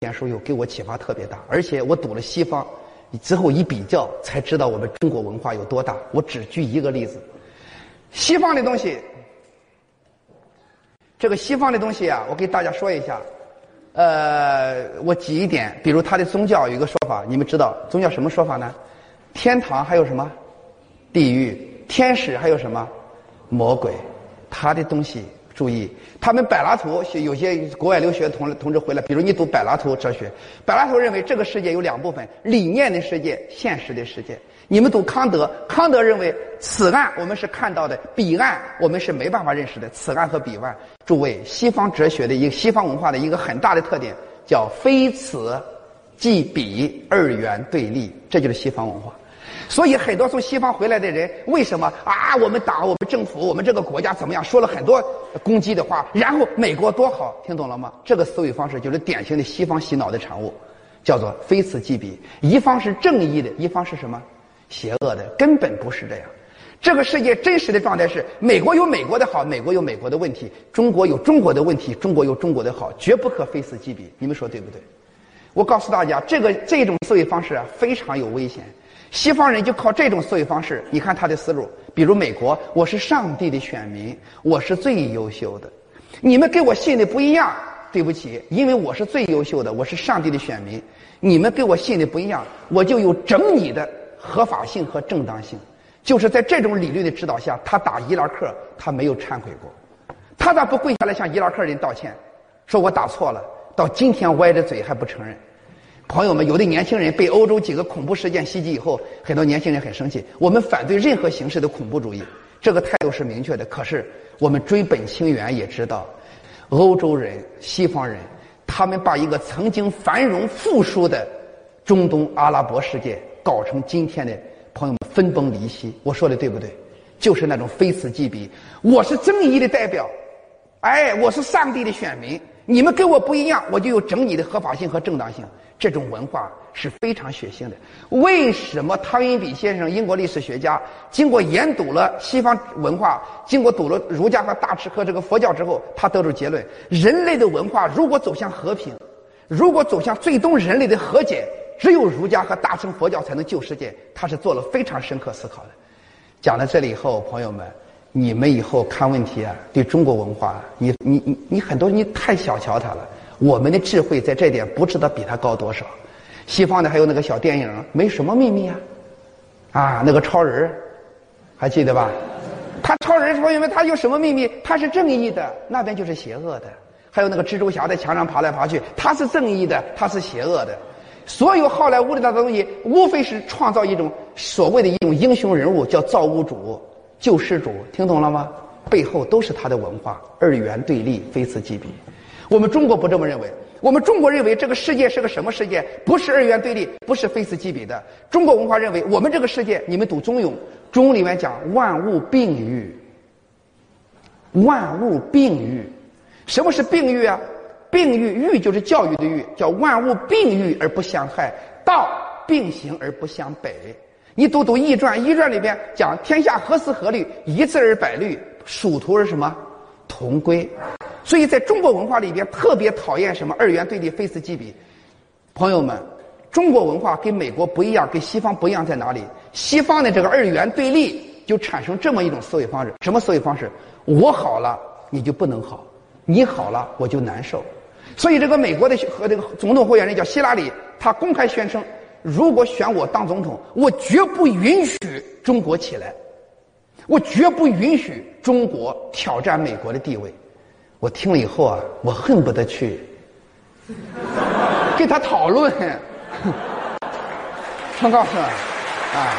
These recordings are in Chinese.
简书又给我启发特别大，而且我读了西方之后一比较，才知道我们中国文化有多大。我只举一个例子，西方的东西，这个西方的东西啊，我给大家说一下。呃，我举一点，比如他的宗教有一个说法，你们知道宗教什么说法呢？天堂还有什么？地狱、天使还有什么？魔鬼，他的东西。注意，他们柏拉图有些国外留学同同志回来，比如你读柏拉图哲学，柏拉图认为这个世界有两部分：理念的世界、现实的世界。你们读康德，康德认为此岸我们是看到的，彼岸我们是没办法认识的。此岸和彼岸，诸位，西方哲学的一个西方文化的一个很大的特点叫非此即彼，二元对立，这就是西方文化。所以，很多从西方回来的人，为什么啊？我们党、我们政府、我们这个国家怎么样？说了很多攻击的话，然后美国多好，听懂了吗？这个思维方式就是典型的西方洗脑的产物，叫做非此即彼。一方是正义的，一方是什么？邪恶的，根本不是这样。这个世界真实的状态是：美国有美国的好，美国有美国的问题；中国有中国的问题，中国有中国的好，绝不可非此即彼。你们说对不对？我告诉大家，这个这种思维方式啊，非常有危险。西方人就靠这种思维方式，你看他的思路。比如美国，我是上帝的选民，我是最优秀的。你们跟我信的不一样，对不起，因为我是最优秀的，我是上帝的选民。你们跟我信的不一样，我就有整你的合法性和正当性。就是在这种理论的指导下，他打伊拉克，他没有忏悔过，他咋不跪下来向伊拉克人道歉，说我打错了？到今天歪着嘴还不承认。朋友们，有的年轻人被欧洲几个恐怖事件袭击以后，很多年轻人很生气。我们反对任何形式的恐怖主义，这个态度是明确的。可是我们追本清源也知道，欧洲人、西方人，他们把一个曾经繁荣富庶的中东阿拉伯世界搞成今天的朋友们分崩离析。我说的对不对？就是那种非此即彼。我是正义的代表，哎，我是上帝的选民。你们跟我不一样，我就有整你的合法性和正当性。这种文化是非常血腥的。为什么汤因比先生，英国历史学家，经过研读了西方文化，经过读了儒家和大吃和这个佛教之后，他得出结论：人类的文化如果走向和平，如果走向最终人类的和解，只有儒家和大乘佛教才能救世界。他是做了非常深刻思考的。讲到这里以后，朋友们，你们以后看问题啊，对中国文化，你你你你很多你太小瞧它了。我们的智慧在这点不知道比他高多少。西方的还有那个小电影，没什么秘密啊，啊，那个超人，还记得吧？他超人朋友们，他有什么秘密？他是正义的，那边就是邪恶的。还有那个蜘蛛侠在墙上爬来爬去，他是正义的，他是邪恶的。所有好莱坞里的东西，无非是创造一种所谓的一种英雄人物，叫造物主、救世主，听懂了吗？背后都是他的文化，二元对立，非此即彼。我们中国不这么认为，我们中国认为这个世界是个什么世界？不是二元对立，不是非此即彼的。中国文化认为，我们这个世界，你们读《中庸》，《中庸》里面讲万物并育，万物并育。什么是并育啊？并育，育就是教育的育，叫万物并育而不相害，道并行而不相悖。你读读《易传》，《易传》里边讲天下何思合律，一字而百律，殊途而什么？同归，所以在中国文化里边特别讨厌什么二元对立、非此即彼。朋友们，中国文化跟美国不一样，跟西方不一样在哪里？西方的这个二元对立就产生这么一种思维方式：什么思维方式？我好了，你就不能好；你好了，我就难受。所以这个美国的和这个总统候选人叫希拉里，他公开宣称：如果选我当总统，我绝不允许中国起来。我绝不允许中国挑战美国的地位。我听了以后啊，我恨不得去 跟他讨论。我告诉你啊，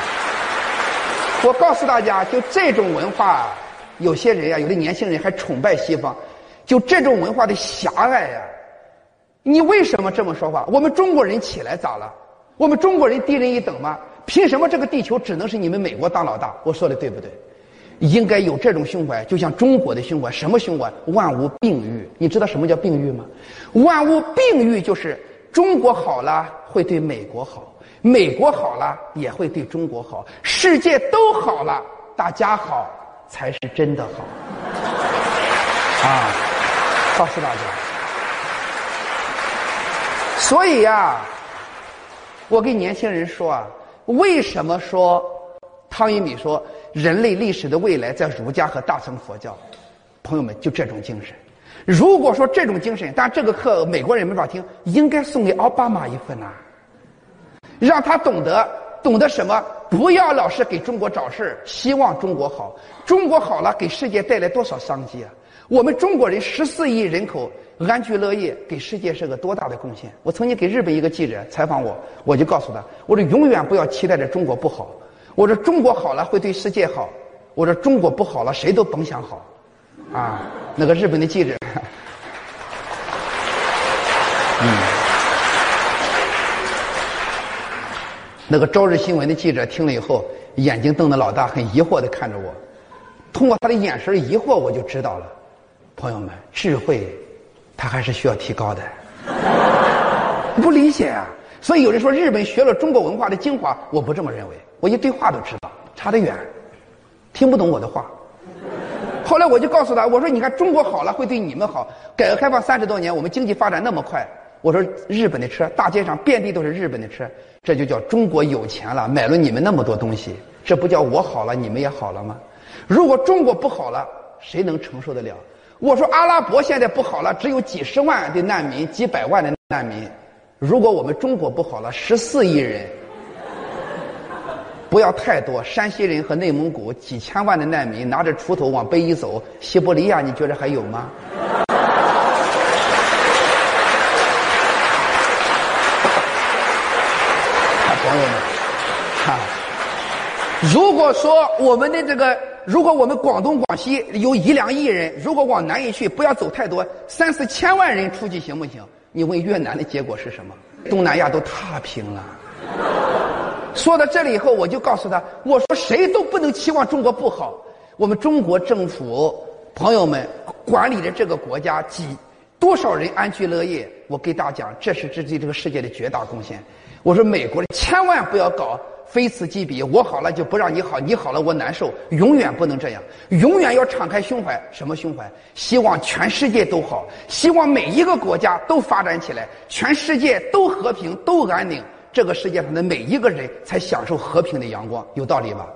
我告诉大家，就这种文化，有些人呀，有的年轻人还崇拜西方，就这种文化的狭隘呀。你为什么这么说话？我们中国人起来咋了？我们中国人低人一等吗？凭什么这个地球只能是你们美国当老大？我说的对不对？应该有这种胸怀，就像中国的胸怀。什么胸怀？万物并育。你知道什么叫并育吗？万物并育就是中国好了会对美国好，美国好了也会对中国好，世界都好了，大家好才是真的好。啊，告诉大家，所以呀，我跟年轻人说啊，为什么说汤一米说人类历史的未来在儒家和大乘佛教？朋友们，就这种精神。如果说这种精神，但这个课美国人没法听，应该送给奥巴马一份呐，让他懂得懂得什么？不要老是给中国找事，希望中国好。中国好了，给世界带来多少商机啊？我们中国人十四亿人口安居乐业，给世界是个多大的贡献？我曾经给日本一个记者采访我，我就告诉他，我说永远不要期待着中国不好，我说中国好了会对世界好，我说中国不好了谁都甭想好。啊，那个日本的记者，嗯，那个朝日新闻的记者听了以后，眼睛瞪得老大，很疑惑的看着我。通过他的眼神疑惑，我就知道了，朋友们，智慧，他还是需要提高的。不理解啊，所以有人说日本学了中国文化的精华，我不这么认为。我一对话都知道，差得远，听不懂我的话。后来我就告诉他，我说你看中国好了会对你们好。改革开放三十多年，我们经济发展那么快，我说日本的车大街上遍地都是日本的车，这就叫中国有钱了，买了你们那么多东西，这不叫我好了你们也好了吗？如果中国不好了，谁能承受得了？我说阿拉伯现在不好了，只有几十万的难民，几百万的难民。如果我们中国不好了，十四亿人。不要太多，山西人和内蒙古几千万的难民拿着锄头往北一走，西伯利亚你觉得还有吗？朋友们，哈，如果说我们的这个，如果我们广东、广西有一两亿人，如果往南一去，不要走太多，三四千万人出去行不行？你问越南的结果是什么？东南亚都踏平了。说到这里以后，我就告诉他：“我说谁都不能期望中国不好。我们中国政府朋友们管理着这个国家，几多少人安居乐业。我给大家讲，这是这对这个世界的绝大贡献。我说美国人千万不要搞非此即彼，我好了就不让你好，你好了我难受，永远不能这样，永远要敞开胸怀。什么胸怀？希望全世界都好，希望每一个国家都发展起来，全世界都和平都安宁。”这个世界上的每一个人才享受和平的阳光，有道理吧？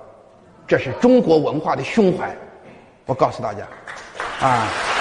这是中国文化的胸怀，我告诉大家，啊。